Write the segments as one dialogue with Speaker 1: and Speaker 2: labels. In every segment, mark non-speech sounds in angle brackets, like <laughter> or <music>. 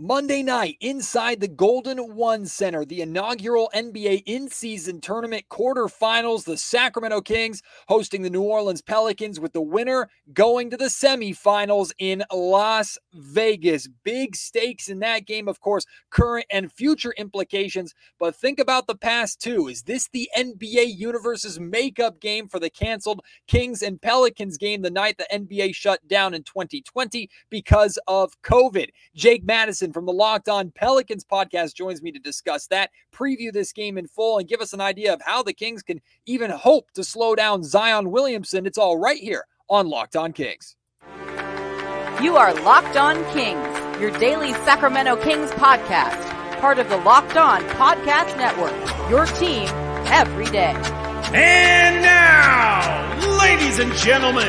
Speaker 1: Monday night inside the Golden One Center, the inaugural NBA in season tournament quarterfinals, the Sacramento Kings hosting the New Orleans Pelicans with the winner going to the semifinals in Las Vegas. Big stakes in that game, of course, current and future implications. But think about the past too. Is this the NBA universe's makeup game for the canceled Kings and Pelicans game the night the NBA shut down in 2020 because of COVID? Jake Madison from the Locked On Pelicans podcast joins me to discuss that, preview this game in full, and give us an idea of how the Kings can even hope to slow down Zion Williamson. It's all right here on Locked On Kings.
Speaker 2: You are Locked On Kings, your daily Sacramento Kings podcast, part of the Locked On Podcast Network, your team every day.
Speaker 3: And now, ladies and gentlemen,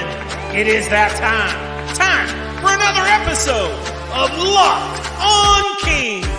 Speaker 3: it is that time. Time for another episode of Locked on King.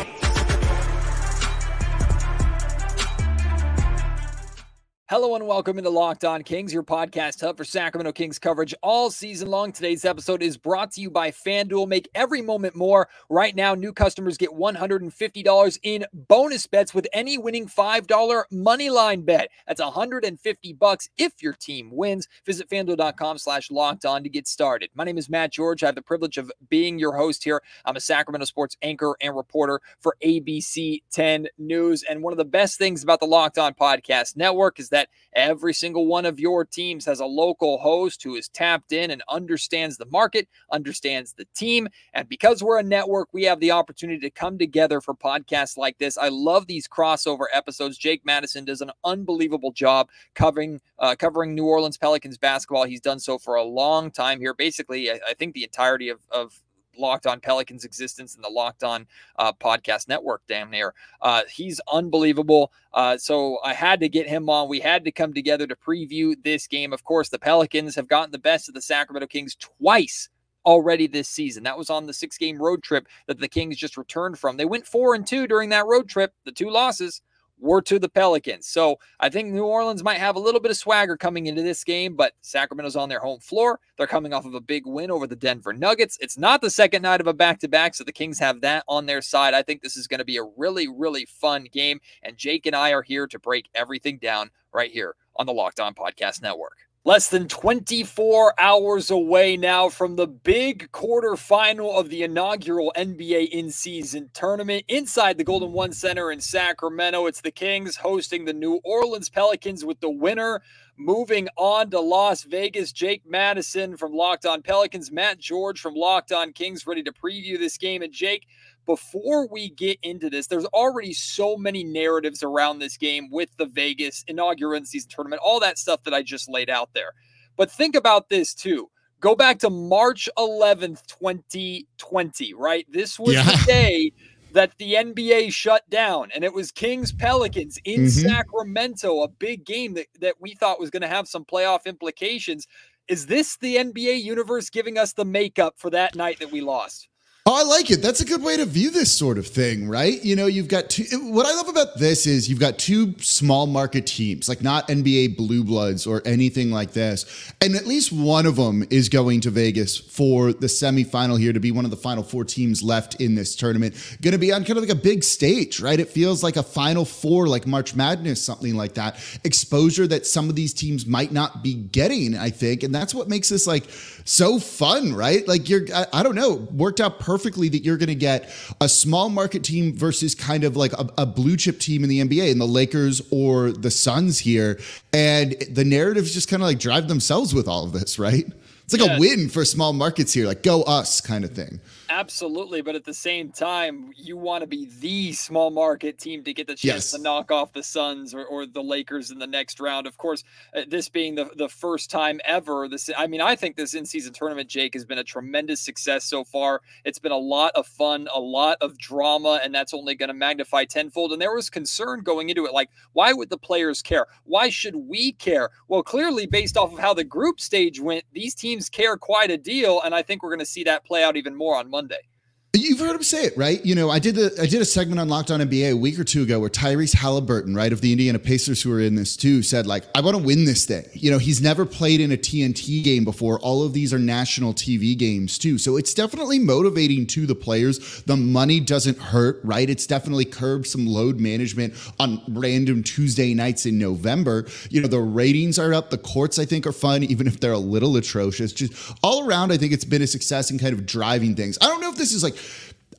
Speaker 1: Hello and welcome into Locked On Kings, your podcast hub for Sacramento Kings coverage all season long. Today's episode is brought to you by FanDuel. Make every moment more. Right now, new customers get $150 in bonus bets with any winning $5 money line bet. That's 150 bucks if your team wins. Visit fanduel.com slash locked on to get started. My name is Matt George. I have the privilege of being your host here. I'm a Sacramento sports anchor and reporter for ABC 10 News. And one of the best things about the Locked On Podcast Network is that that every single one of your teams has a local host who is tapped in and understands the market, understands the team. And because we're a network, we have the opportunity to come together for podcasts like this. I love these crossover episodes. Jake Madison does an unbelievable job covering uh, covering New Orleans Pelicans basketball. He's done so for a long time here. Basically, I, I think the entirety of, of Locked On Pelicans existence and the Locked On uh, podcast network. Damn near, uh, he's unbelievable. Uh, so I had to get him on. We had to come together to preview this game. Of course, the Pelicans have gotten the best of the Sacramento Kings twice already this season. That was on the six game road trip that the Kings just returned from. They went four and two during that road trip, the two losses were to the Pelicans. So I think New Orleans might have a little bit of swagger coming into this game, but Sacramento's on their home floor. They're coming off of a big win over the Denver Nuggets. It's not the second night of a back to back, so the Kings have that on their side. I think this is going to be a really, really fun game. And Jake and I are here to break everything down right here on the Locked On Podcast Network. Less than 24 hours away now from the big quarterfinal of the inaugural NBA in season tournament inside the Golden One Center in Sacramento. It's the Kings hosting the New Orleans Pelicans with the winner moving on to Las Vegas. Jake Madison from Locked On Pelicans, Matt George from Locked On Kings ready to preview this game. And Jake, before we get into this, there's already so many narratives around this game with the Vegas inaugural season tournament, all that stuff that I just laid out there. But think about this too. Go back to March 11th, 2020, right? This was yeah. the <laughs> day that the NBA shut down, and it was Kings Pelicans in mm-hmm. Sacramento, a big game that, that we thought was going to have some playoff implications. Is this the NBA universe giving us the makeup for that night that we lost?
Speaker 4: Oh, I like it. That's a good way to view this sort of thing, right? You know, you've got two. What I love about this is you've got two small market teams, like not NBA Blue Bloods or anything like this. And at least one of them is going to Vegas for the semifinal here to be one of the final four teams left in this tournament. Going to be on kind of like a big stage, right? It feels like a final four, like March Madness, something like that. Exposure that some of these teams might not be getting, I think. And that's what makes this like so fun, right? Like you're, I, I don't know, worked out perfectly that you're going to get a small market team versus kind of like a, a, blue chip team in the NBA, in the Lakers or the Suns here, and the narratives just kind of like drive themselves with all of this, right? It's like yeah. a win for small markets here, like go us kind of thing.
Speaker 1: Absolutely, but at the same time, you want to be the small market team to get the chance yes. to knock off the Suns or, or the Lakers in the next round. Of course, uh, this being the, the first time ever. This, I mean, I think this in-season tournament, Jake, has been a tremendous success so far. It's been a lot of fun, a lot of drama, and that's only going to magnify tenfold. And there was concern going into it, like, why would the players care? Why should we care? Well, clearly, based off of how the group stage went, these teams care quite a deal, and I think we're going to see that play out even more on Monday. Monday.
Speaker 4: You've heard him say it, right? You know, I did the I did a segment on Locked On NBA a week or two ago where Tyrese Halliburton, right, of the Indiana Pacers who are in this too, said like, "I want to win this thing." You know, he's never played in a TNT game before. All of these are national TV games too, so it's definitely motivating to the players. The money doesn't hurt, right? It's definitely curbed some load management on random Tuesday nights in November. You know, the ratings are up. The courts, I think, are fun, even if they're a little atrocious. Just all around, I think it's been a success in kind of driving things. I don't know if this is like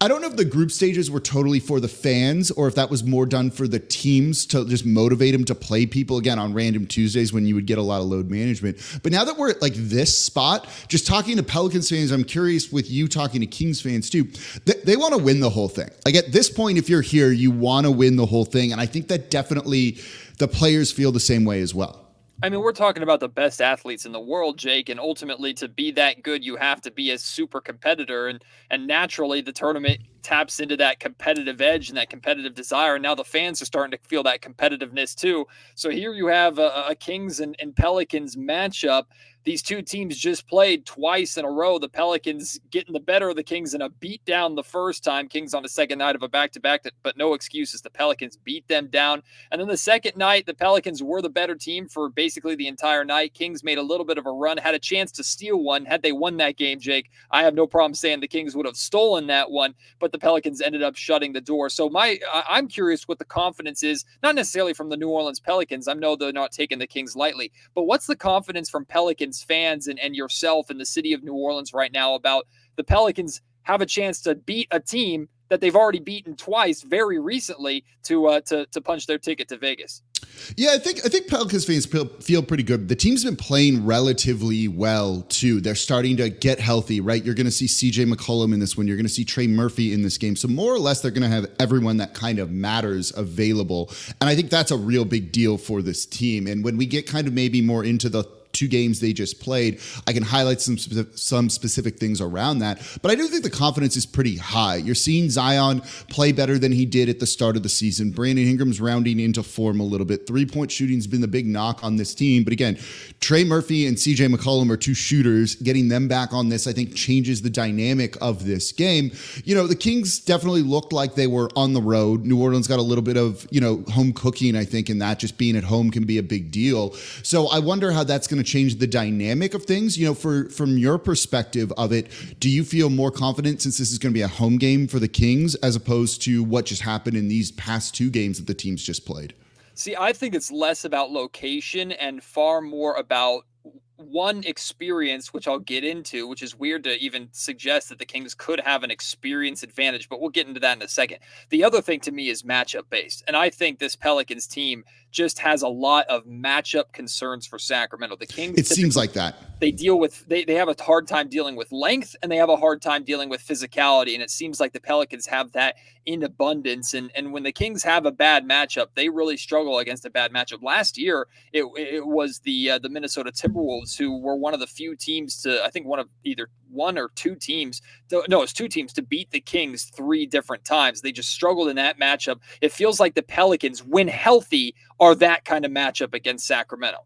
Speaker 4: I don't know if the group stages were totally for the fans or if that was more done for the teams to just motivate them to play people again on random Tuesdays when you would get a lot of load management. But now that we're at like this spot, just talking to Pelicans fans, I'm curious with you talking to Kings fans too. They, they want to win the whole thing. Like at this point, if you're here, you want to win the whole thing. And I think that definitely the players feel the same way as well.
Speaker 1: I mean, we're talking about the best athletes in the world, Jake, and ultimately to be that good, you have to be a super competitor, and and naturally the tournament taps into that competitive edge and that competitive desire. And now the fans are starting to feel that competitiveness too. So here you have a, a Kings and, and Pelicans matchup these two teams just played twice in a row. The Pelicans getting the better of the Kings in a beat down the first time. Kings on the second night of a back to back, but no excuses. The Pelicans beat them down. And then the second night, the Pelicans were the better team for basically the entire night. Kings made a little bit of a run, had a chance to steal one. Had they won that game, Jake, I have no problem saying the Kings would have stolen that one, but the Pelicans ended up shutting the door. So my I'm curious what the confidence is, not necessarily from the New Orleans Pelicans. I know they're not taking the Kings lightly, but what's the confidence from Pelicans? Pelicans fans and, and yourself in the city of New Orleans right now about the Pelicans have a chance to beat a team that they've already beaten twice very recently to uh, to to punch their ticket to Vegas.
Speaker 4: Yeah, I think I think Pelicans fans feel pretty good. The team's been playing relatively well too. They're starting to get healthy, right? You're going to see CJ McCollum in this one. You're going to see Trey Murphy in this game. So more or less, they're going to have everyone that kind of matters available, and I think that's a real big deal for this team. And when we get kind of maybe more into the two games they just played. I can highlight some some specific things around that, but I do think the confidence is pretty high. You're seeing Zion play better than he did at the start of the season. Brandon Ingram's rounding into form a little bit. Three point shooting's been the big knock on this team, but again, Trey Murphy and CJ McCollum are two shooters. Getting them back on this, I think, changes the dynamic of this game. You know, the Kings definitely looked like they were on the road. New Orleans got a little bit of you know home cooking, I think, and that just being at home can be a big deal. So I wonder how that's going to change the dynamic of things? You know, for from your perspective of it, do you feel more confident since this is going to be a home game for the Kings as opposed to what just happened in these past two games that the teams just played?
Speaker 1: See, I think it's less about location and far more about one experience, which I'll get into, which is weird to even suggest that the Kings could have an experience advantage, but we'll get into that in a second. The other thing to me is matchup based. And I think this Pelicans team just has a lot of matchup concerns for Sacramento. The Kings
Speaker 4: It seems like that.
Speaker 1: They deal with they, they have a hard time dealing with length and they have a hard time dealing with physicality. And it seems like the Pelicans have that in abundance. And and when the Kings have a bad matchup, they really struggle against a bad matchup. Last year, it, it was the uh, the Minnesota Timberwolves who were one of the few teams to I think one of either one or two teams. To, no, it's two teams to beat the Kings three different times. They just struggled in that matchup. It feels like the Pelicans, when healthy, are that kind of matchup against Sacramento.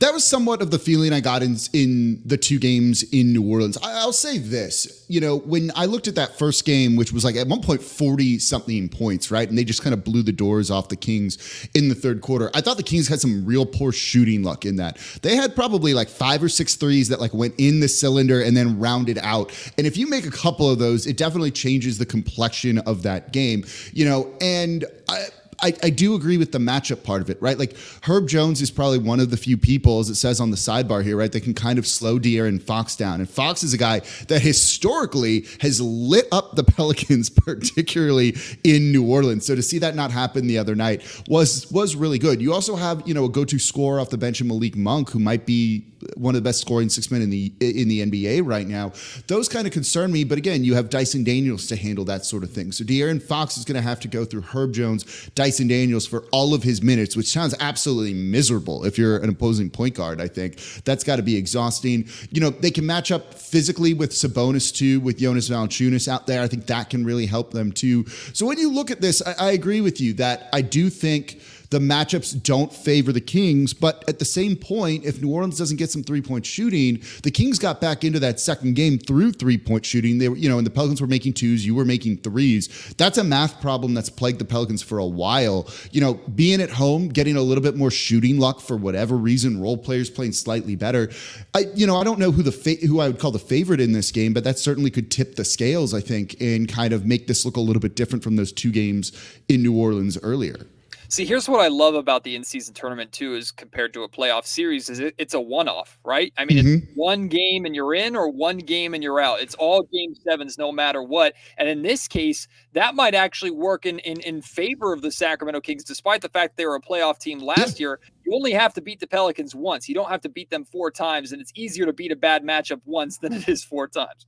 Speaker 4: That was somewhat of the feeling I got in in the two games in New Orleans. I'll say this, you know, when I looked at that first game, which was like at one point 40 something points, right? And they just kind of blew the doors off the Kings in the third quarter. I thought the Kings had some real poor shooting luck in that. They had probably like five or six threes that like went in the cylinder and then rounded out. And if you make a couple of those, it definitely changes the complexion of that game, you know, and I I, I do agree with the matchup part of it, right? Like Herb Jones is probably one of the few people, as it says on the sidebar here, right, that can kind of slow De'Aaron Fox down. And Fox is a guy that historically has lit up the <laughs> Pelicans, particularly in New Orleans. So to see that not happen the other night was was really good. You also have, you know, a go-to scorer off the bench in Malik Monk, who might be one of the best scoring six men in the in the NBA right now. Those kind of concern me, but again, you have Dyson Daniels to handle that sort of thing. So De'Aaron Fox is going to have to go through Herb Jones, Dyson Daniels for all of his minutes, which sounds absolutely miserable if you're an opposing point guard. I think that's got to be exhausting. You know, they can match up physically with Sabonis too, with Jonas Valanciunas out there. I think that can really help them too. So when you look at this, I, I agree with you that I do think the matchups don't favor the Kings. But at the same point, if New Orleans doesn't get some three point shooting, the Kings got back into that second game through three point shooting. They were, you know, and the Pelicans were making twos, you were making threes. That's a math problem that's plagued the Pelicans for a while. You know, being at home, getting a little bit more shooting luck for whatever reason, role players playing slightly better. I, you know, I don't know who the fa- who I would call the favorite in this game, but that certainly could tip the scales, I think, and kind of make this look a little bit different from those two games in New Orleans earlier.
Speaker 1: See, here's what I love about the in-season tournament too, is compared to a playoff series, is it, it's a one-off, right? I mean, mm-hmm. it's one game and you're in, or one game and you're out. It's all game sevens, no matter what. And in this case, that might actually work in in, in favor of the Sacramento Kings, despite the fact they were a playoff team last yeah. year. You only have to beat the Pelicans once. You don't have to beat them four times, and it's easier to beat a bad matchup once than it is four times.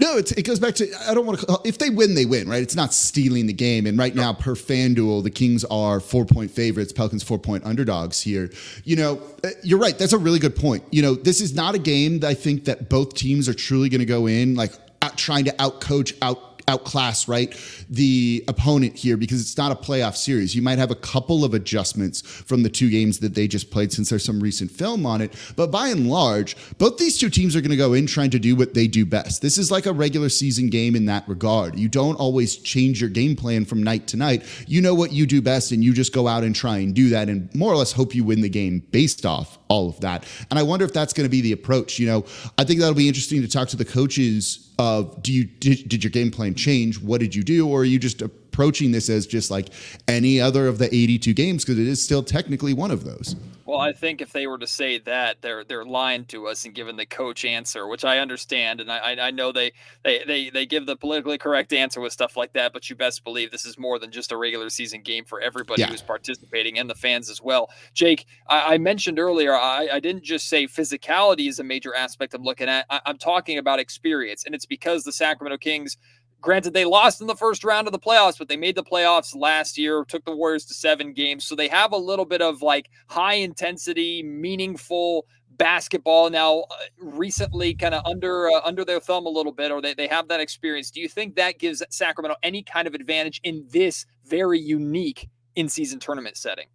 Speaker 4: No, it goes back to I don't want to. If they win, they win, right? It's not stealing the game. And right now, per FanDuel, the Kings are four point favorites, Pelicans four point underdogs here. You know, uh, you're right. That's a really good point. You know, this is not a game that I think that both teams are truly going to go in like out, trying to outcoach, out outclass right the opponent here because it's not a playoff series. You might have a couple of adjustments from the two games that they just played since there's some recent film on it, but by and large, both these two teams are going to go in trying to do what they do best. This is like a regular season game in that regard. You don't always change your game plan from night to night. You know what you do best and you just go out and try and do that and more or less hope you win the game based off all of that. And I wonder if that's going to be the approach. You know, I think that'll be interesting to talk to the coaches of do you did, did your game plan change? What did you do? Or are you just approaching this as just like any other of the 82 games because it is still technically one of those.
Speaker 1: Well, I mm. think if they were to say that, they're they're lying to us and giving the coach answer, which I understand, and I I know they they they they give the politically correct answer with stuff like that. But you best believe this is more than just a regular season game for everybody yeah. who's participating and the fans as well. Jake, I, I mentioned earlier, I, I didn't just say physicality is a major aspect I'm looking at. I, I'm talking about experience, and it's because the Sacramento Kings Granted, they lost in the first round of the playoffs, but they made the playoffs last year, took the Warriors to seven games. So they have a little bit of like high intensity, meaningful basketball now uh, recently kind of under uh, under their thumb a little bit or they, they have that experience do you think that gives sacramento any kind of advantage in this very unique in-season tournament setting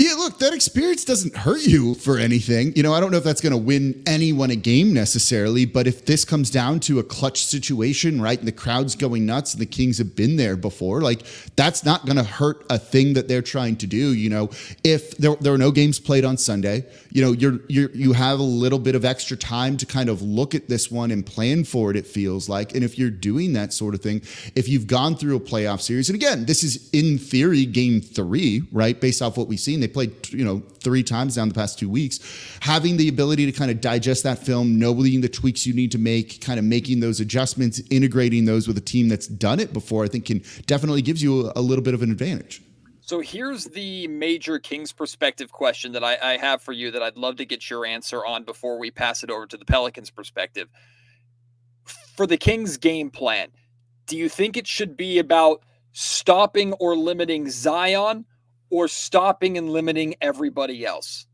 Speaker 4: yeah, look, that experience doesn't hurt you for anything. You know, I don't know if that's going to win anyone a game necessarily, but if this comes down to a clutch situation, right, and the crowd's going nuts and the Kings have been there before, like that's not going to hurt a thing that they're trying to do. You know, if there, there are no games played on Sunday, you know, you're you're you have a little bit of extra time to kind of look at this one and plan for it. It feels like, and if you're doing that sort of thing, if you've gone through a playoff series, and again, this is in theory game three, right, based off what we've seen. Played, you know, three times down the past two weeks. Having the ability to kind of digest that film, knowing the tweaks you need to make, kind of making those adjustments, integrating those with a team that's done it before, I think can definitely gives you a, a little bit of an advantage.
Speaker 1: So here's the major Kings perspective question that I, I have for you that I'd love to get your answer on before we pass it over to the Pelicans perspective. For the Kings game plan, do you think it should be about stopping or limiting Zion or stopping and limiting everybody else?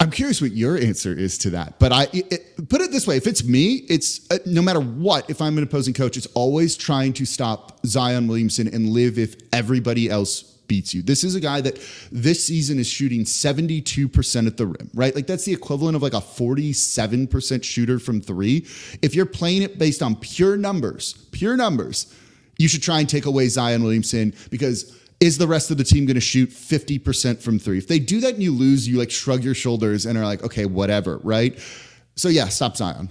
Speaker 4: I'm curious what your answer is to that. But I it, put it this way: if it's me, it's uh, no matter what. If I'm an opposing coach, it's always trying to stop Zion Williamson and live if everybody else beats you. This is a guy that this season is shooting 72% at the rim, right? Like that's the equivalent of like a 47% shooter from three. If you're playing it based on pure numbers, pure numbers, you should try and take away Zion Williamson because is the rest of the team going to shoot 50% from three? If they do that and you lose, you like shrug your shoulders and are like, okay, whatever, right? So yeah, stop Zion.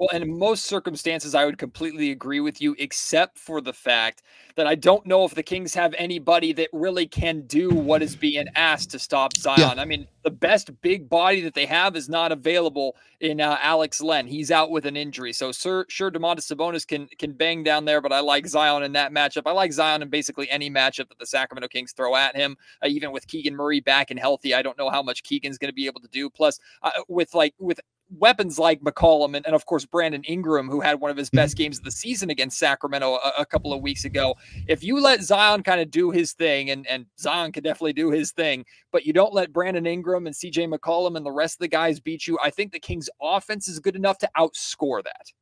Speaker 1: Well, in most circumstances, I would completely agree with you, except for the fact that I don't know if the Kings have anybody that really can do what is being asked to stop Zion. Yeah. I mean, the best big body that they have is not available in uh, Alex Len. He's out with an injury. So, sir, sure, Domantas Sabonis can can bang down there, but I like Zion in that matchup. I like Zion in basically any matchup that the Sacramento Kings throw at him. Uh, even with Keegan Murray back and healthy, I don't know how much Keegan's going to be able to do. Plus, uh, with like with weapons like McCollum and, and, of course Brandon Ingram, who had one of his mm-hmm. best games of the season against Sacramento a, a couple of weeks ago. If you let Zion kind of do his thing, and, and Zion can definitely do his thing, but you don't let Brandon Ingram and CJ McCollum and the rest of the guys beat you, I think the Kings offense is good enough to outscore that.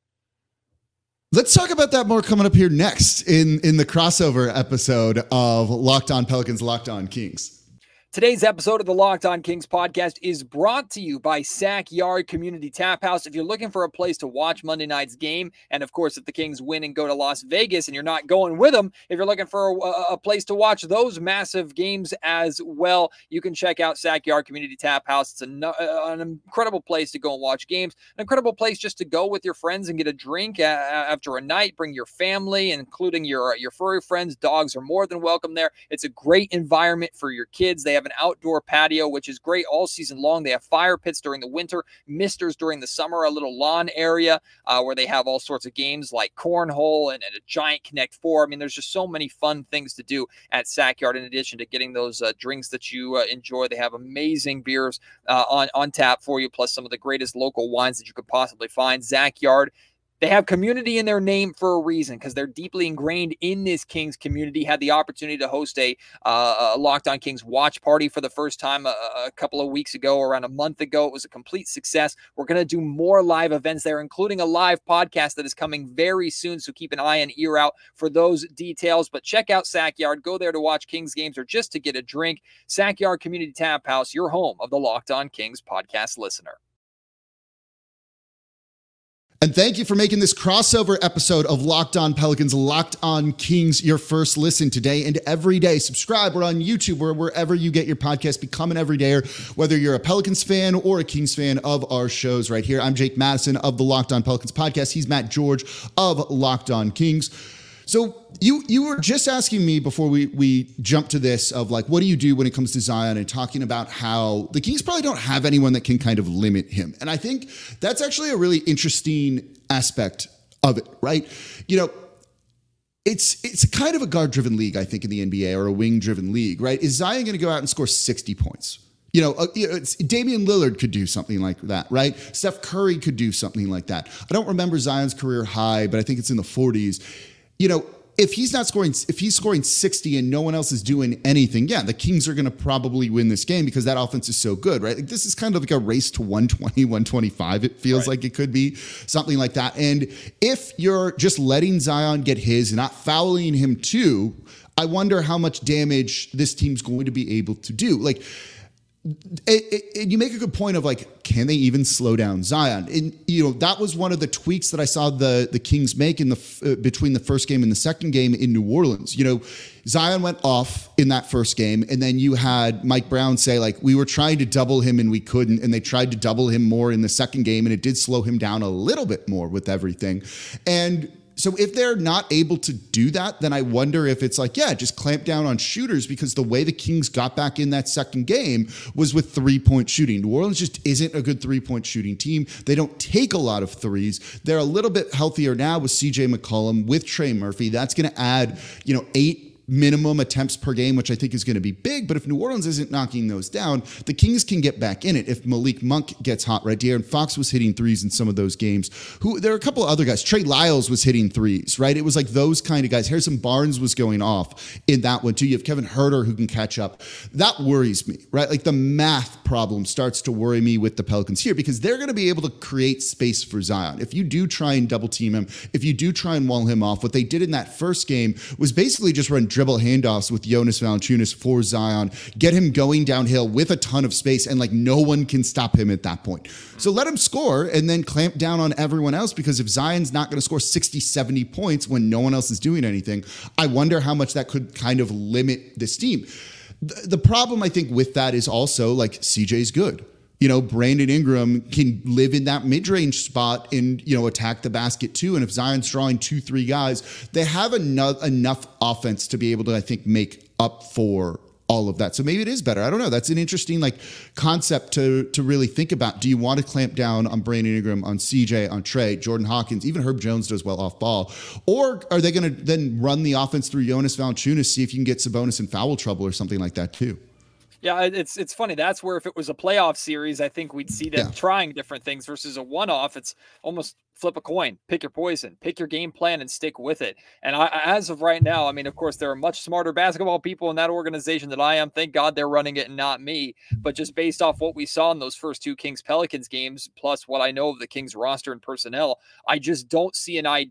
Speaker 4: Let's talk about that more coming up here next in in the crossover episode of Locked On Pelicans, Locked On Kings.
Speaker 1: Today's episode of the Locked On Kings podcast is brought to you by Sack Yard Community Tap House. If you're looking for a place to watch Monday night's game, and of course, if the Kings win and go to Las Vegas and you're not going with them, if you're looking for a, a place to watch those massive games as well, you can check out Sack Yard Community Tap House. It's an, an incredible place to go and watch games, an incredible place just to go with your friends and get a drink after a night. Bring your family, including your your furry friends. Dogs are more than welcome there. It's a great environment for your kids. They have an outdoor patio, which is great all season long. They have fire pits during the winter, misters during the summer, a little lawn area uh, where they have all sorts of games like cornhole and, and, a giant Connect Four. I mean, there's just so many fun things to do at Sackyard in addition to getting those uh, drinks that you uh, enjoy. They have amazing beers uh, on, on tap for you, plus some of the greatest local wines that you could possibly find. Sackyard they have community in their name for a reason because they're deeply ingrained in this Kings community. Had the opportunity to host a, uh, a Locked On Kings watch party for the first time a, a, couple of weeks ago, around a month ago. It was a complete success. We're going to do more live events there, including a live podcast that is coming very soon. So keep an eye and ear out for those details. But check out Sackyard. Go there to watch Kings games or just to get a drink. Sackyard Community Tap House, your home of the Locked On Kings podcast listener.
Speaker 4: And thank you for making this crossover episode of Locked On Pelicans, Locked On Kings your first listen today and every day. Subscribe. We're on YouTube or wherever you get your podcast. Become an everydayer, whether you're a Pelicans fan or a Kings fan of our shows right here. I'm Jake Madison of the Locked On Pelicans podcast. He's Matt George of Locked On Kings. So you you were just asking me before we we jump to this of like what do you do when it comes to Zion and talking about how the Kings probably don't have anyone that can kind of limit him. And I think that's actually a really interesting aspect of it, right? You know, it's it's kind of a guard driven league, I think, in the NBA or a wing driven league, right? Is Zion going to go out and score 60 points? You know, uh, Damian Lillard could do something like that, right? Steph Curry could do something like that. I don't remember Zion's career high, but I think it's in the 40s you know, if he's not scoring, if he's scoring 60 and no one else is doing anything, yeah, the Kings are going to probably win this game because that offense is so good, right? Like this is kind of like a race to 120, 125. It feels right. like it could be something like that. And if you're just letting Zion get his, not fouling him too, I wonder how much damage this team's going to be able to do. Like, it, it, you make a good point of like, can they even slow down Zion? And you know that was one of the tweaks that I saw the the Kings make in the uh, between the first game and the second game in New Orleans. You know, Zion went off in that first game, and then you had Mike Brown say like, we were trying to double him and we couldn't, and they tried to double him more in the second game, and it did slow him down a little bit more with everything, and so if they're not able to do that, then I wonder if it's like, yeah, just clamp down on shooters because the way the Kings got back in that second game was with three point shooting. New Orleans just isn't a good three point shooting team. They don't take a lot of threes. They're a little bit healthier now with CJ McCollum, with Trey Murphy. That's going to add, you know, eight minimum attempts per game, which I think is going to be big. But if New Orleans isn't knocking those down, the Kings can get back in it. If Malik Monk gets hot, right? De'Aaron Fox was hitting threes in some of those games. Who there are a couple of other guys. Trey Lyles was hitting threes, right? It was like those kind of guys. Harrison Barnes was going off in that one too. You have Kevin Huerter who can catch up. That worries me, right? Like the math problem starts to worry me with the Pelicans here because they're going to be able to create space for Zion. If you do try and double team him, if you do try and wall him off, what they did in that first game was basically just run dribble handoffs with Jonas Valanciunas for Zion, get him going downhill with a ton of space, and like no one can stop him at that point. So let him score and then clamp down on everyone else because if Zion's not going to score 60, 70 points when no one else is doing anything, I wonder how much that could kind of limit this team. The problem I think with that is also like CJ's good you know, Brandon Ingram can live in that mid range spot and, you know, attack the basket too. And if Zion's drawing two, three guys, they have enough, enough offense to be able to, I think, make up for all of that. So maybe it is better. I don't know. That's an interesting like concept to to really think about. Do you want to clamp down on Brandon Ingram, on CJ, on Trey, Jordan Hawkins, even Herb Jones does well off ball, or are they going to then run the offense through Jonas Valanciunas, see if you can get Sabonis in foul trouble or something like that too?
Speaker 1: Yeah, it's it's funny. That's where if it was a playoff series, I think we'd see them yeah. trying different things versus a one-off. It's almost flip a coin, pick your poison, pick your game plan, and stick with it. And I, as of right now, I mean, of course, there are much smarter basketball people in that organization than I am. Thank God they're running it and not me. But just based off what we saw in those first two Kings Pelicans games, plus what I know of the Kings roster and personnel, I just don't see an uh,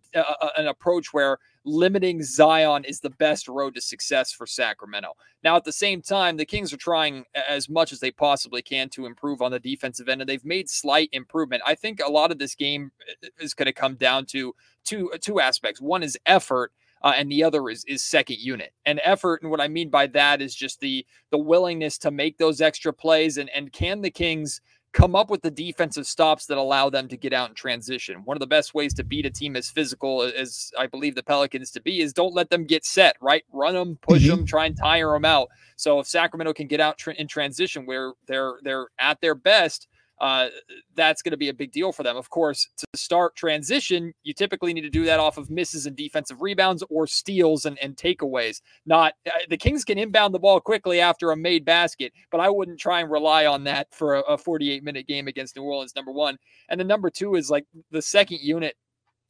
Speaker 1: an approach where limiting Zion is the best road to success for Sacramento. Now, at the same time, the Kings are trying as much as they possibly can to improve on the defensive end, and they've made slight improvement. I think a lot of this game uh, is going to come down to two uh, two aspects. One is effort. Uh, and the other is is second unit and effort and what i mean by that is just the the willingness to make those extra plays and and can the kings come up with the defensive stops that allow them to get out and transition. One of the best ways to beat a team as physical as I believe the Pelicans to be is don't let them get set, right? Run them, push mm-hmm. them, try and tire them out. So if Sacramento can get out in transition where they're they're at their best, uh, that's going to be a big deal for them. Of course, to start transition, you typically need to do that off of misses and defensive rebounds or steals and, and takeaways. Not uh, the Kings can inbound the ball quickly after a made basket, but I wouldn't try and rely on that for a, a 48 minute game against New Orleans. Number one, and then number two is like the second unit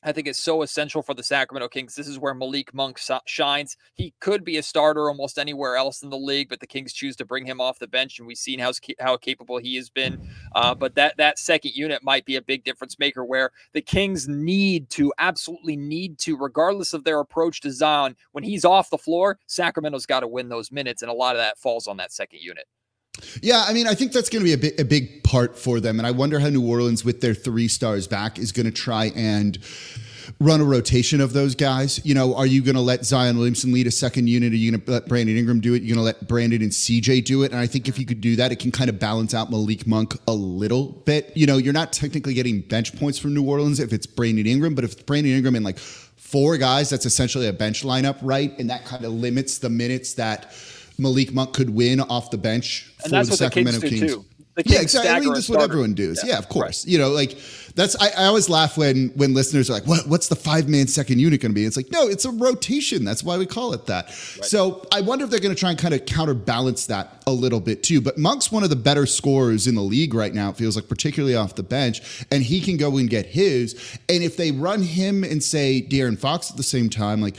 Speaker 1: I think it's so essential for the Sacramento Kings. This is where Malik Monk shines. He could be a starter almost anywhere else in the league, but the Kings choose to bring him off the bench, and we've seen how how capable he has been. Uh, but that that second unit might be a big difference maker, where the Kings need to absolutely need to, regardless of their approach to Zion, when he's off the floor, Sacramento's got to win those minutes, and a lot of that falls on that second unit.
Speaker 4: Yeah, I mean, I think that's going to be a big, a big part for them. And I wonder how New Orleans, with their three stars back, is going to try and run a rotation of those guys. You know, are you going to let Zion Williamson lead a second unit? Are you going to let Brandon Ingram do it? You're going to let Brandon and CJ do it? And I think if you could do that, it can kind of balance out Malik Monk a little bit. You know, you're not technically getting bench points from New Orleans if it's Brandon Ingram, but if it's Brandon Ingram and like four guys, that's essentially a bench lineup, right? And that kind of limits the minutes that Malik Monk could win off the bench
Speaker 1: and for the Sacramento
Speaker 4: the
Speaker 1: Kings.
Speaker 4: yeah, exactly. I mean, that's what everyone does. Yeah, yeah of course. Right. You know, like that's I, I, always laugh when when listeners are like, "What? What's the five man second unit going to be?" It's like, no, it's a rotation. That's why we call it that. Right. So I wonder if they're going to try and kind of counterbalance that a little bit too. But Monk's one of the better scorers in the league right now. It feels like, particularly off the bench, and he can go and get his. And if they run him and say De'Aaron Fox at the same time, like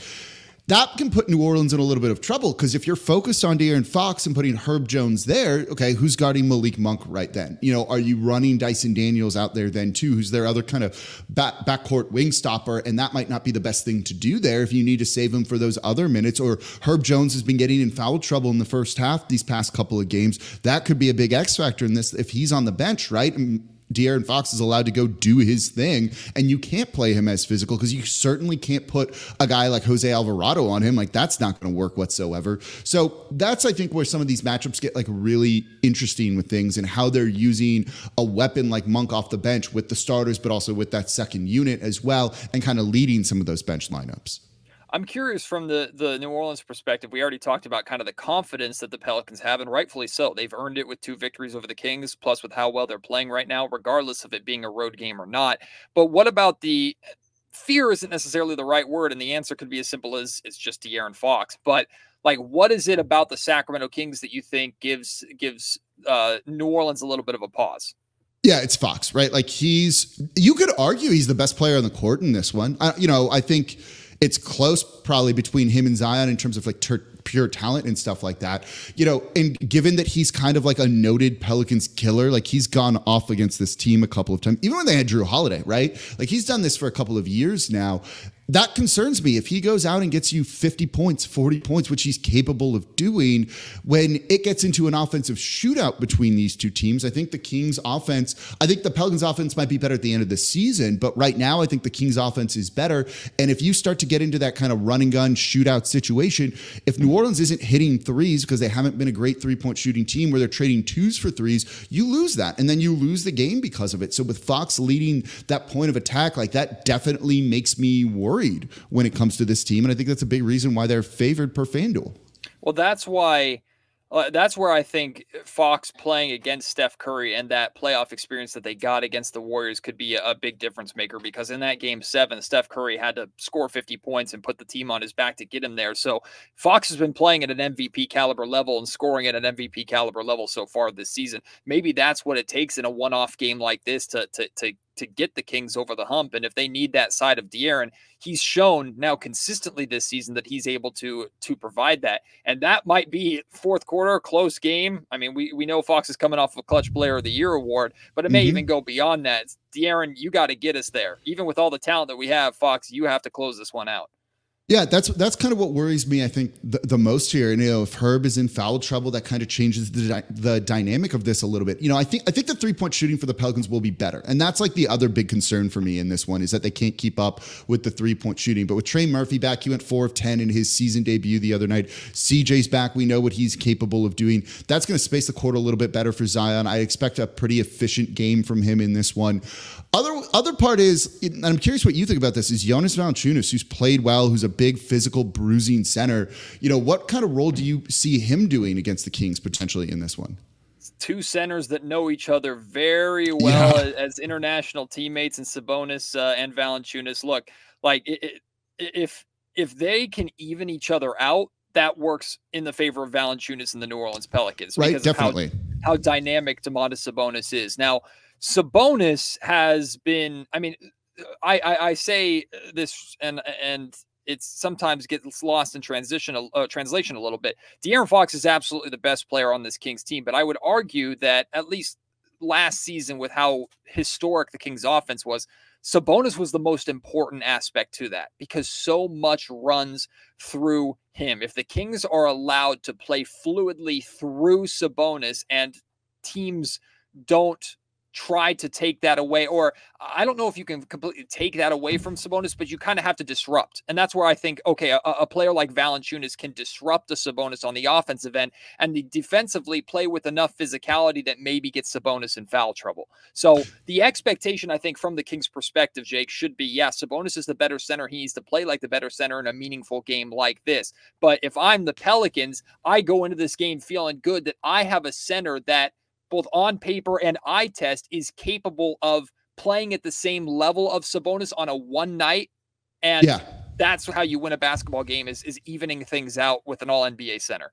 Speaker 4: that can put New Orleans in a little bit of trouble because if you're focused on De'Aaron Fox and putting Herb Jones there, okay, who's guarding Malik Monk right then? You know, are you running Dyson Daniels out there then too, who's their other kind of back, backcourt wing stopper? And that might not be the best thing to do there if you need to save him for those other minutes. Or Herb Jones has been getting in foul trouble in the first half these past couple of games. That could be a big X factor in this if he's on the bench, right? And De'Aaron Fox is allowed to go do his thing, and you can't play him as physical because you certainly can't put a guy like Jose Alvarado on him. Like that's not going to work whatsoever. So that's I think where some of these matchups get like really interesting with things and how they're using a weapon like Monk off the bench with the starters, but also with that second unit as well, and kind of leading some of those bench lineups.
Speaker 1: I'm curious from the the New Orleans perspective. We already talked about kind of the confidence that the Pelicans have, and rightfully so. They've earned it with two victories over the Kings, plus with how well they're playing right now, regardless of it being a road game or not. But what about the fear? Isn't necessarily the right word, and the answer could be as simple as it's just De'Aaron Fox. But like, what is it about the Sacramento Kings that you think gives gives uh, New Orleans a little bit of a pause?
Speaker 4: Yeah, it's Fox, right? Like he's you could argue he's the best player on the court in this one. I, you know, I think it's close probably between him and Zion in terms of like ter- pure talent and stuff like that. You know, and given that he's kind of like a noted Pelicans killer, like he's gone off against this team a couple of times, even when they had Jrue Holiday, right? Like he's done this for a couple of years now that concerns me. If he goes out and gets you 50 points, 40 points, which he's capable of doing, when it gets into an offensive shootout between these two teams, I think the Kings offense, I think the Pelicans offense might be better at the end of the season, but right now I think the Kings offense is better. And if you start to get into that kind of run and gun shootout situation, if New Orleans isn't hitting threes because they haven't been a great three point shooting team where they're trading twos for threes, you lose that. And then you lose the game because of it. So with Fox leading that point of attack, like that definitely makes me worry worried when it comes to this team, and I think that's a big reason why they're favored per FanDuel.
Speaker 1: Well, that's why. Uh, that's where I think Fox playing against Steph Curry and that playoff experience that they got against the Warriors could be a, a, big difference maker because in that game seven, Steph Curry had to score 50 points and put the team on his back to get him there. So Fox has been playing at an MVP caliber level and scoring at an MVP caliber level so far this season. Maybe that's what it takes in a one off game like this to, to, to to get the Kings over the hump. And if they need that side of De'Aaron, he's shown now consistently this season that he's able to to provide that. And that might be fourth quarter, close game. I mean, we, we know Fox is coming off a clutch player of the year award, but it may mm-hmm. even go beyond that. De'Aaron, you got to get us there. Even with all the talent that we have, Fox, you have to close this one out.
Speaker 4: Yeah, that's that's kind of what worries me. I think the, the most here, and you know, if Herb is in foul trouble, that kind of changes the the dynamic of this a little bit. You know, I think I think the three point shooting for the Pelicans will be better, and that's like the other big concern for me in this one is that they can't keep up with the three point shooting. But with Trey Murphy back, he went four of ten in his season debut the other night. CJ's back, we know what he's capable of doing. That's going to space the court a little bit better for Zion. I expect a pretty efficient game from him in this one. Other other part is, and I'm curious what you think about this, is Jonas Valanciunas, who's played well, who's a big physical bruising center. You know, what kind of role do you see him doing against the Kings potentially in this one?
Speaker 1: Two centers that know each other very well yeah. as, as, international teammates, and Sabonis uh, and Valanciunas. Look, like it, it, if if they can even each other out, that works in the favor of Valanciunas and the New Orleans Pelicans.
Speaker 4: Right, definitely.
Speaker 1: How, how dynamic Domantas Sabonis is now. Sabonis has been. I mean, I, I, I say this, and and it sometimes gets lost in transition uh, translation a little bit. De'Aaron Fox is absolutely the best player on this Kings team, but I would argue that at least last season, with how historic the Kings offense was, Sabonis was the most important aspect to that because so much runs through him. If the Kings are allowed to play fluidly through Sabonis and teams don't try to take that away. Or I don't know if you can completely take that away from Sabonis, but you kind of have to disrupt. And that's where I think, okay, a, a, player like Valanciunas can disrupt the Sabonis on the offensive end and the defensively play with enough physicality that maybe gets Sabonis in foul trouble. So the expectation, I think, from the Kings' perspective, Jake, should be, yeah, Sabonis is the better center. He needs to play like the better center in a meaningful game like this. But if I'm the Pelicans, I go into this game feeling good that I have a center that both on paper and eye test, is capable of playing at the same level of Sabonis on a one night. And yeah. that's how you win a basketball game is, is evening things out with an all NBA center.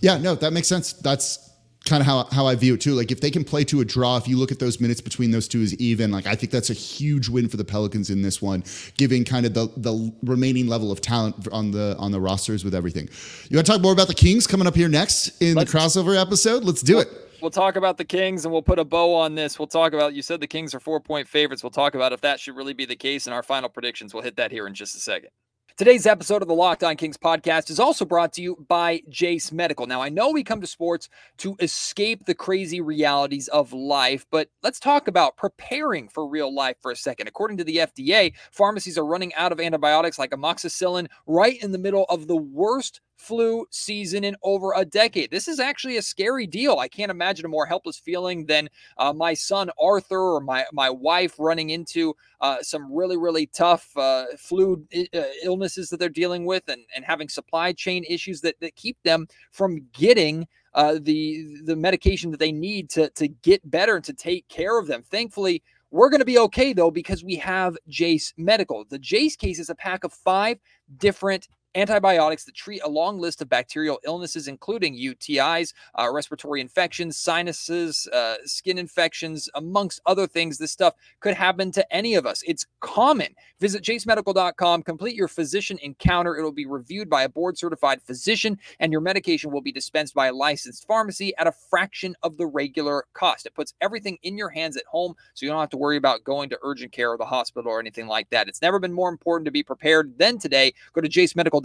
Speaker 4: Yeah, no, that makes sense. That's kind of how, how I view it too. Like if they can play to a draw, if you look at those minutes between those two is even, like I think that's a huge win for the Pelicans in this one, giving kind of the the remaining level of talent on the on the rosters with everything. You want to talk more about the Kings coming up here next in Let's, the crossover episode? Let's do well, it
Speaker 1: we'll talk about the Kings and we'll put a bow on this. We'll talk about you said the Kings are four point favorites. We'll talk about if that should really be the case in our final predictions. We'll hit that here in just a second. Today's episode of the Locked On Kings podcast is also brought to you by Jase Medical. Now, I know we come to sports to escape the crazy realities of life, but let's talk about preparing for real life for a second. According to the FDA, pharmacies are running out of antibiotics like amoxicillin right in the middle of the worst flu season in over a decade. This is actually a scary deal. I can't imagine a more helpless feeling than uh, my son Arthur or my my wife running into uh, some really really tough uh, flu uh, illnesses that they're dealing with and and having supply chain issues that that keep them from getting. Uh, the the medication that they need to to get better and to take care of them. Thankfully, we're going to be okay though because we have Jase Medical. The Jase case is a pack of five different antibiotics that treat a long list of bacterial illnesses, including UTIs, uh, respiratory infections, sinuses, uh, skin infections, amongst other things. This stuff could happen to any of us. It's common. Visit jasemedical.com, complete your physician encounter. It'll be reviewed by a board certified physician, and your medication will be dispensed by a licensed pharmacy at a fraction of the regular cost. It puts everything in your hands at home, so you don't have to worry about going to urgent care or the hospital or anything like that. It's never been more important to be prepared than today. Go to jasemedical.com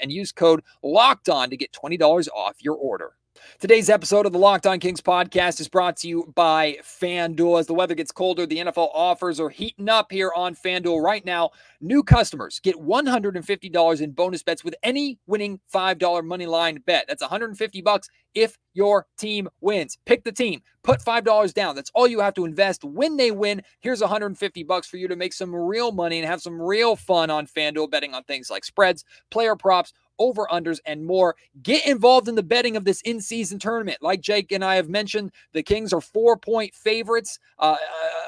Speaker 1: and use code locked on to get $20 off your order. Today's episode of the Locked On Kings podcast is brought to you by FanDuel. As the weather gets colder, the NFL offers are heating up here on FanDuel right now. New customers get $150 in bonus bets with any winning $5 money line bet. That's 150 bucks if your team wins. Pick the team, put $5 down. That's all you have to invest. When they win, here's 150 bucks for you to make some real money and have some real fun on FanDuel betting on things like spreads, player props, over unders, and more. Get involved in the betting of this in season tournament. Like Jake and I have mentioned, the Kings are four point favorites uh, uh,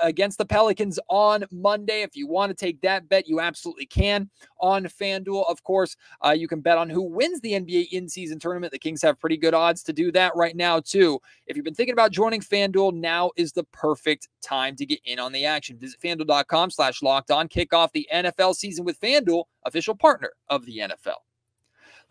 Speaker 1: against the Pelicans on Monday. If you want to take that bet, you absolutely can on FanDuel. Of course, uh, you can bet on who wins the NBA in season tournament. The Kings have pretty good odds to do that right now, too. If you've been thinking about joining FanDuel, now is the perfect time to get in on the action. Visit fanduel.com slash locked on. Kick off the NFL season with FanDuel, official partner of the NFL.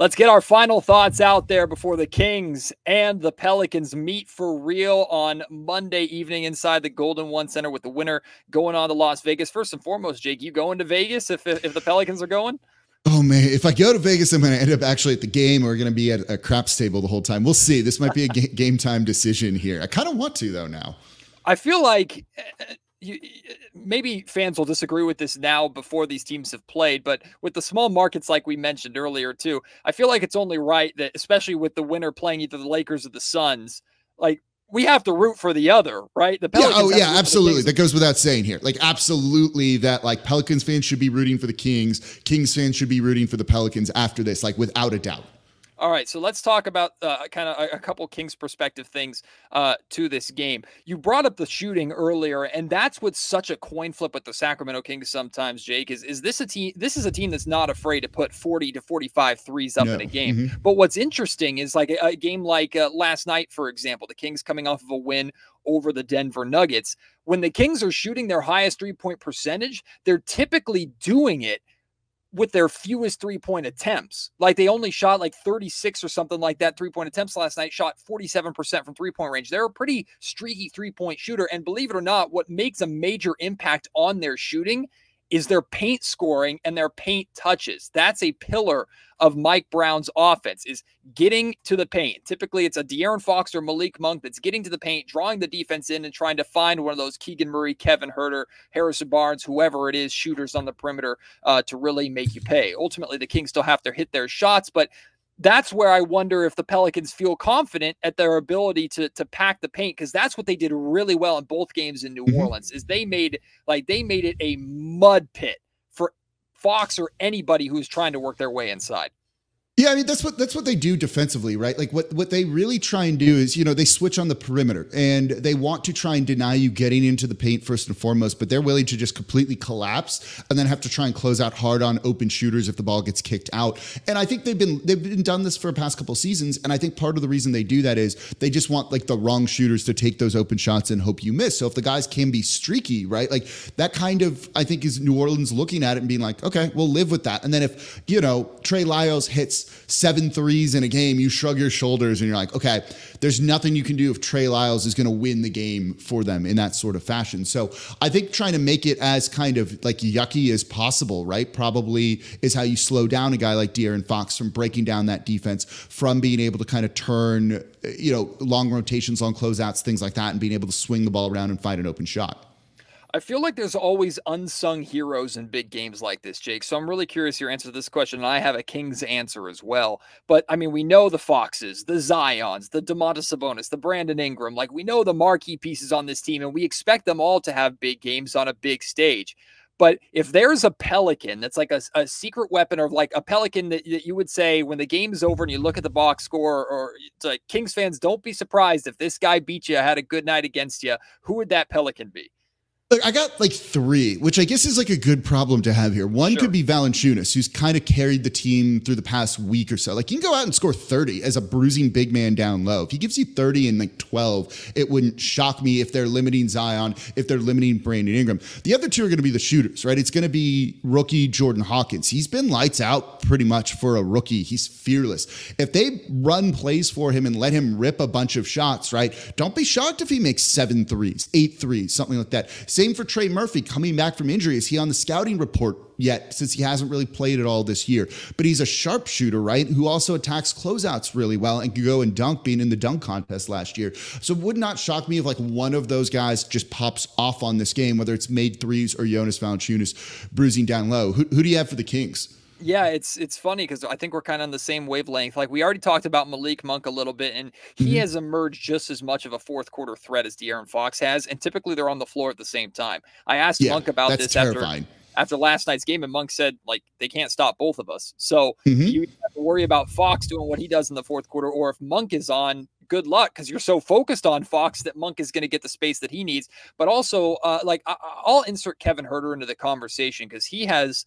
Speaker 1: Let's get our final thoughts out there before the Kings and the Pelicans meet for real on Monday evening inside the Golden One Center with the winner going on to Las Vegas. First and foremost, Jake, you going to Vegas if if the Pelicans are going?
Speaker 4: Oh man, if I go to Vegas, I'm going to end up actually at the game or going to be at a craps table the whole time. We'll see. This might be a <laughs> game time decision here. I kind of want to though now.
Speaker 1: I feel like you, maybe fans will disagree with this now before these teams have played, but with the small markets like we mentioned earlier too, I feel like it's only right that especially with the winner playing either the Lakers or the Suns, like we have to root for the other, right?
Speaker 4: The Pelicans yeah, oh yeah, absolutely. That goes without saying here. Like absolutely that like Pelicans fans should be rooting for the Kings, Kings fans should be rooting for the Pelicans after this, like without a doubt.
Speaker 1: All right, so let's talk about uh, kind of a, a, couple Kings perspective things uh, to this game. You brought up the shooting earlier, and that's what's such a coin flip with the Sacramento Kings sometimes. Jake is is this a team? This is a team that's not afraid to put forty to 45 threes up no. in a game. Mm-hmm. But what's interesting is like a, a game like uh, last night, for example, the Kings coming off of a win over the Denver Nuggets. When the Kings are shooting their highest three point percentage, they're typically doing it with their fewest three point attempts. Like they only shot like 36 or something like that three point attempts last night, shot 47% from three point range. They're a pretty streaky three point shooter. And believe it or not, what makes a major impact on their shooting is their paint scoring and their paint touches. That's a pillar of Mike Brown's offense is getting to the paint. Typically, it's a De'Aaron Fox or Malik Monk that's getting to the paint, drawing the defense in, and trying to find one of those Keegan Murray, Kevin Huerter, Harrison Barnes, whoever it is, shooters on the perimeter uh, to really make you pay. Ultimately, the Kings still have to hit their shots, but that's where I wonder if the Pelicans feel confident at their ability to to pack the paint because that's what they did really well in both games in New mm-hmm. Orleans is they made like they made it a mud pit for Fox or anybody who's trying to work their way inside.
Speaker 4: Yeah, I mean that's what that's what they do defensively, right? Like what what they really try and do is, you know, they switch on the perimeter and they want to try and deny you getting into the paint first and foremost, but they're willing to just completely collapse and then have to try and close out hard on open shooters if the ball gets kicked out. And I think they've been they've been done this for the past couple seasons, and I think part of the reason they do that is they just want like the wrong shooters to take those open shots and hope you miss. So if the guys can be streaky, right? Like that kind of I think is New Orleans looking at it and being like, okay, we'll live with that. And then if, you know, Trey Lyles hits seven threes in a game, you shrug your shoulders and you're like, okay, there's nothing you can do if Trey Lyles is going to win the game for them in that sort of fashion. So I think trying to make it as kind of like yucky as possible, right? Probably is how you slow down a guy like De'Aaron Fox from breaking down that defense, from being able to kind of turn, you know, long rotations, long closeouts, things like that, and being able to swing the ball around and find an open shot.
Speaker 1: I feel like there's always unsung heroes in big games like this, Jake. So I'm really curious your answer to this question. And I have a King's answer as well. But I mean, we know the Foxes, the Zions, the Domantas Sabonis, the Brandon Ingram. Like we know the marquee pieces on this team, and we expect them all to have big games on a big stage. But if there's a pelican that's like a, a secret weapon or like a pelican that, that, you would say when the game's over and you look at the box score, or it's like Kings fans, don't be surprised if this guy beat you, had a good night against you. Who would that pelican be?
Speaker 4: Look, I got like three, which I guess is like a good problem to have here. One sure. could be Valanciunas, who's kind of carried the team through the past week or so. Like, he can go out and score 30 as a bruising big man down low. If he gives you 30 and like 12, it wouldn't shock me if they're limiting Zion, if they're limiting Brandon Ingram. The other two are going to be the shooters, right? It's going to be rookie Jordan Hawkins. He's been lights out pretty much for a rookie. He's fearless. If they run plays for him and let him rip a bunch of shots, right? Don't be shocked if he makes seven threes, eight threes, something like that. Same for Trey Murphy coming back from injury. Is he on the scouting report yet since he hasn't really played at all this year? But he's a sharpshooter, right? Who also attacks closeouts really well and can go and dunk, being in the dunk contest last year. So it would not shock me if like one of those guys just pops off on this game, whether it's made threes or Jonas Valanciunas bruising down low. Who, who do you have for the Kings?
Speaker 1: Yeah, it's it's funny because I think we're kind of on the same wavelength. Like we already talked about Malik Monk a little bit, and he mm-hmm. has emerged just as much of a fourth quarter threat as De'Aaron Fox has, and typically they're on the floor at the same time. I asked yeah, Monk about this terrifying. after after last night's game, and Monk said like they can't stop both of us. So mm-hmm. you have to worry about Fox doing what he does in the fourth quarter, or if Monk is on, good luck because you're so focused on Fox that Monk is going to get the space that he needs. But also, uh, like I- I'll insert Kevin Huerter into the conversation because he has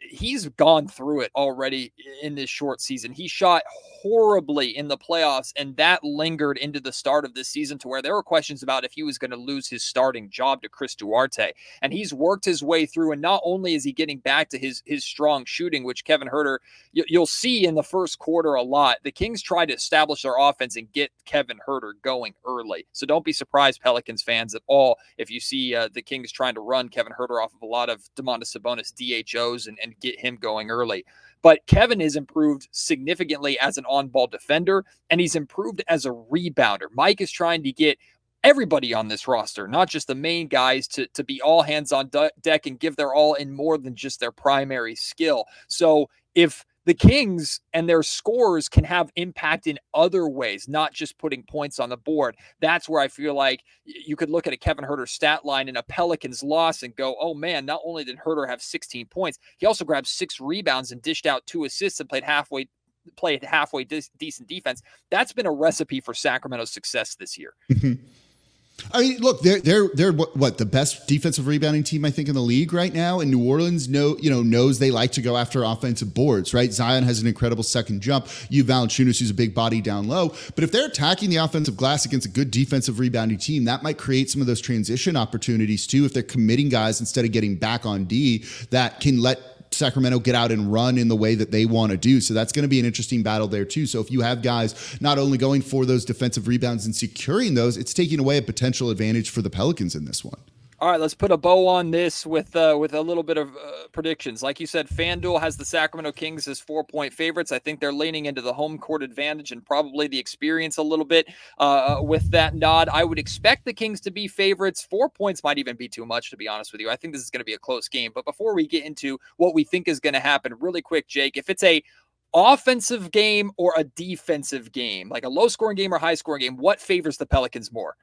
Speaker 1: he's gone through it already in this short season. He shot horribly in the playoffs, and that lingered into the start of this season to where there were questions about if he was going to lose his starting job to Chris Duarte. And he's worked his way through, and not only is he getting back to his his strong shooting, which Kevin Huerter you, will see in the first quarter a lot. The Kings tried to establish their offense and get Kevin Huerter going early. So don't be surprised, Pelicans fans, at all if you see uh, the Kings trying to run Kevin Huerter off of a lot of Domantas Sabonis DHOs and, and get him going early. But Kevin has improved significantly as an on ball defender, and he's improved as a rebounder. Mike is trying to get everybody on this roster, not just the main guys, to, to be all hands on deck and give their all in more than just their primary skill. So if the Kings and their scores can have impact in other ways, not just putting points on the board. That's where I feel like you could look at a Kevin Huerter stat line in a Pelicans loss and go, oh man, not only did Huerter have 16 points, he also grabbed six rebounds and dished out two assists and played halfway played halfway de- decent defense. That's been a recipe for Sacramento's success this year.
Speaker 4: Mm-hmm. I mean, look, they're they're they're what, what, the best defensive rebounding team I think in the league right now. And New Orleans know you know knows they like to go after offensive boards, right? Zion has an incredible second jump. You Valanciunas, who's a big body down low. But if they're attacking the offensive glass against a good defensive rebounding team, that might create some of those transition opportunities too. If they're committing guys instead of getting back on D, that can let Sacramento get out and run in the way that they want to do. So that's going to be an interesting battle there too. So if you have guys not only going for those defensive rebounds and securing those, it's taking away a potential advantage for the Pelicans in this one.
Speaker 1: All right, let's put a bow on this with uh, with a little bit of uh, predictions. Like you said, FanDuel has the Sacramento Kings as four point favorites. I think they're leaning into the home court advantage and probably the experience a little bit uh, with that nod. I would expect the Kings to be favorites. Four points might even be too much, to be honest with you. I think this is going to be a close game. But before we get into what we think is going to happen, really quick, Jake, if it's a offensive game or a defensive game, like a low scoring game or high scoring game, what favors the Pelicans more?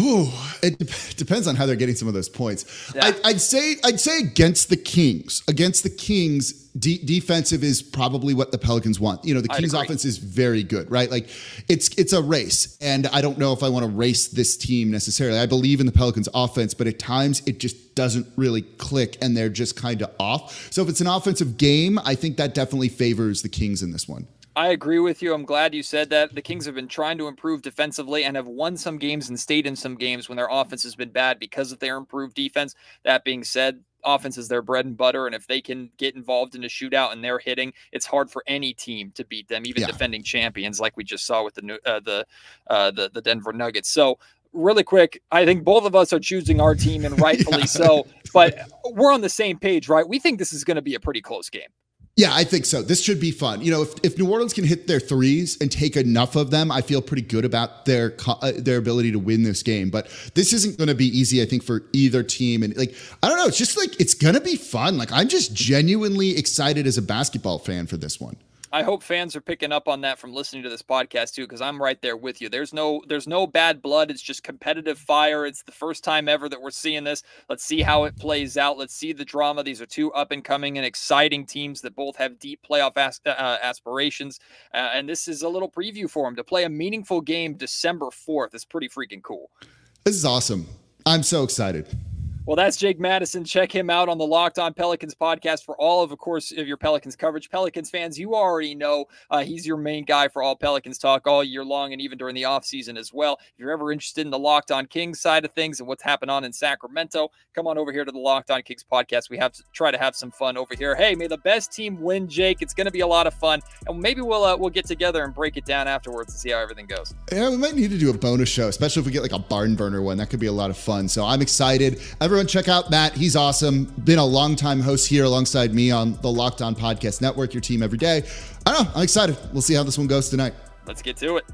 Speaker 4: Ooh, it de- <laughs> depends on how they're getting some of those points. Yeah. I, would say I'd say against the Kings. Against the Kings, de- defensive is probably what the Pelicans want. You know, the Kings offense is very good, right? Like it's it's a race, and I don't know if I want to race this team necessarily. I believe in the Pelicans offense, but at times it just doesn't really click, and they're just kind of off. So if it's an offensive game, I think that definitely favors the Kings in this one.
Speaker 1: I agree with you. I'm glad you said that. The Kings have been trying to improve defensively and have won some games and stayed in some games when their offense has been bad because of their improved defense. That being said, offense is their bread and butter. And if they can get involved in a shootout and they're hitting, it's hard for any team to beat them, even yeah. defending champions, like we just saw with the uh, the, uh, the the Denver Nuggets. So really quick, I think both of us are choosing our team and <laughs> rightfully yeah. so, but we're on the same page, right? We think this is going to be a pretty close game.
Speaker 4: Yeah, I think so. This should be fun. You know, if, if New Orleans can hit their threes and take enough of them, I feel pretty good about their uh, their ability to win this game. But this isn't going to be easy, I think, for either team. And like, I don't know, it's just like it's going to be fun. Like, I'm just genuinely excited as a basketball fan for this one.
Speaker 1: I hope fans are picking up on that from listening to this podcast too, because I'm right there with you. There's no there's no bad blood. It's just competitive fire. It's the first time ever that we're seeing this. Let's see how it plays out. Let's see the drama. These are two up and coming and exciting teams that both have deep playoff as, uh, aspirations. Uh, and this is a little preview for them to play a meaningful game December 4th. It's pretty freaking cool.
Speaker 4: This is awesome. I'm so excited.
Speaker 1: Well, that's Jake Madison. Check him out on the Locked On Pelicans podcast for all of, of course, of your Pelicans coverage. Pelicans fans, you already know uh, he's your main guy for all Pelicans talk all year long and even during the offseason as well. If you're ever interested in the Locked On Kings side of things and what's happening on in Sacramento, come on over here to the Locked On Kings podcast. We have to try to have some fun over here. Hey, may the best team win, Jake. It's going to be a lot of fun, and maybe we'll uh, we'll get together and break it down afterwards and see how everything goes.
Speaker 4: Yeah, we might need to do a bonus show, especially if we get like a barn burner one. That could be a lot of fun. So I'm excited. Everyone, check out Matt He's awesome. Been a long time host here alongside me on the Locked On Podcast Network, your team every day. I don't know. I'm excited. We'll see how this one goes tonight.
Speaker 1: Let's get to it.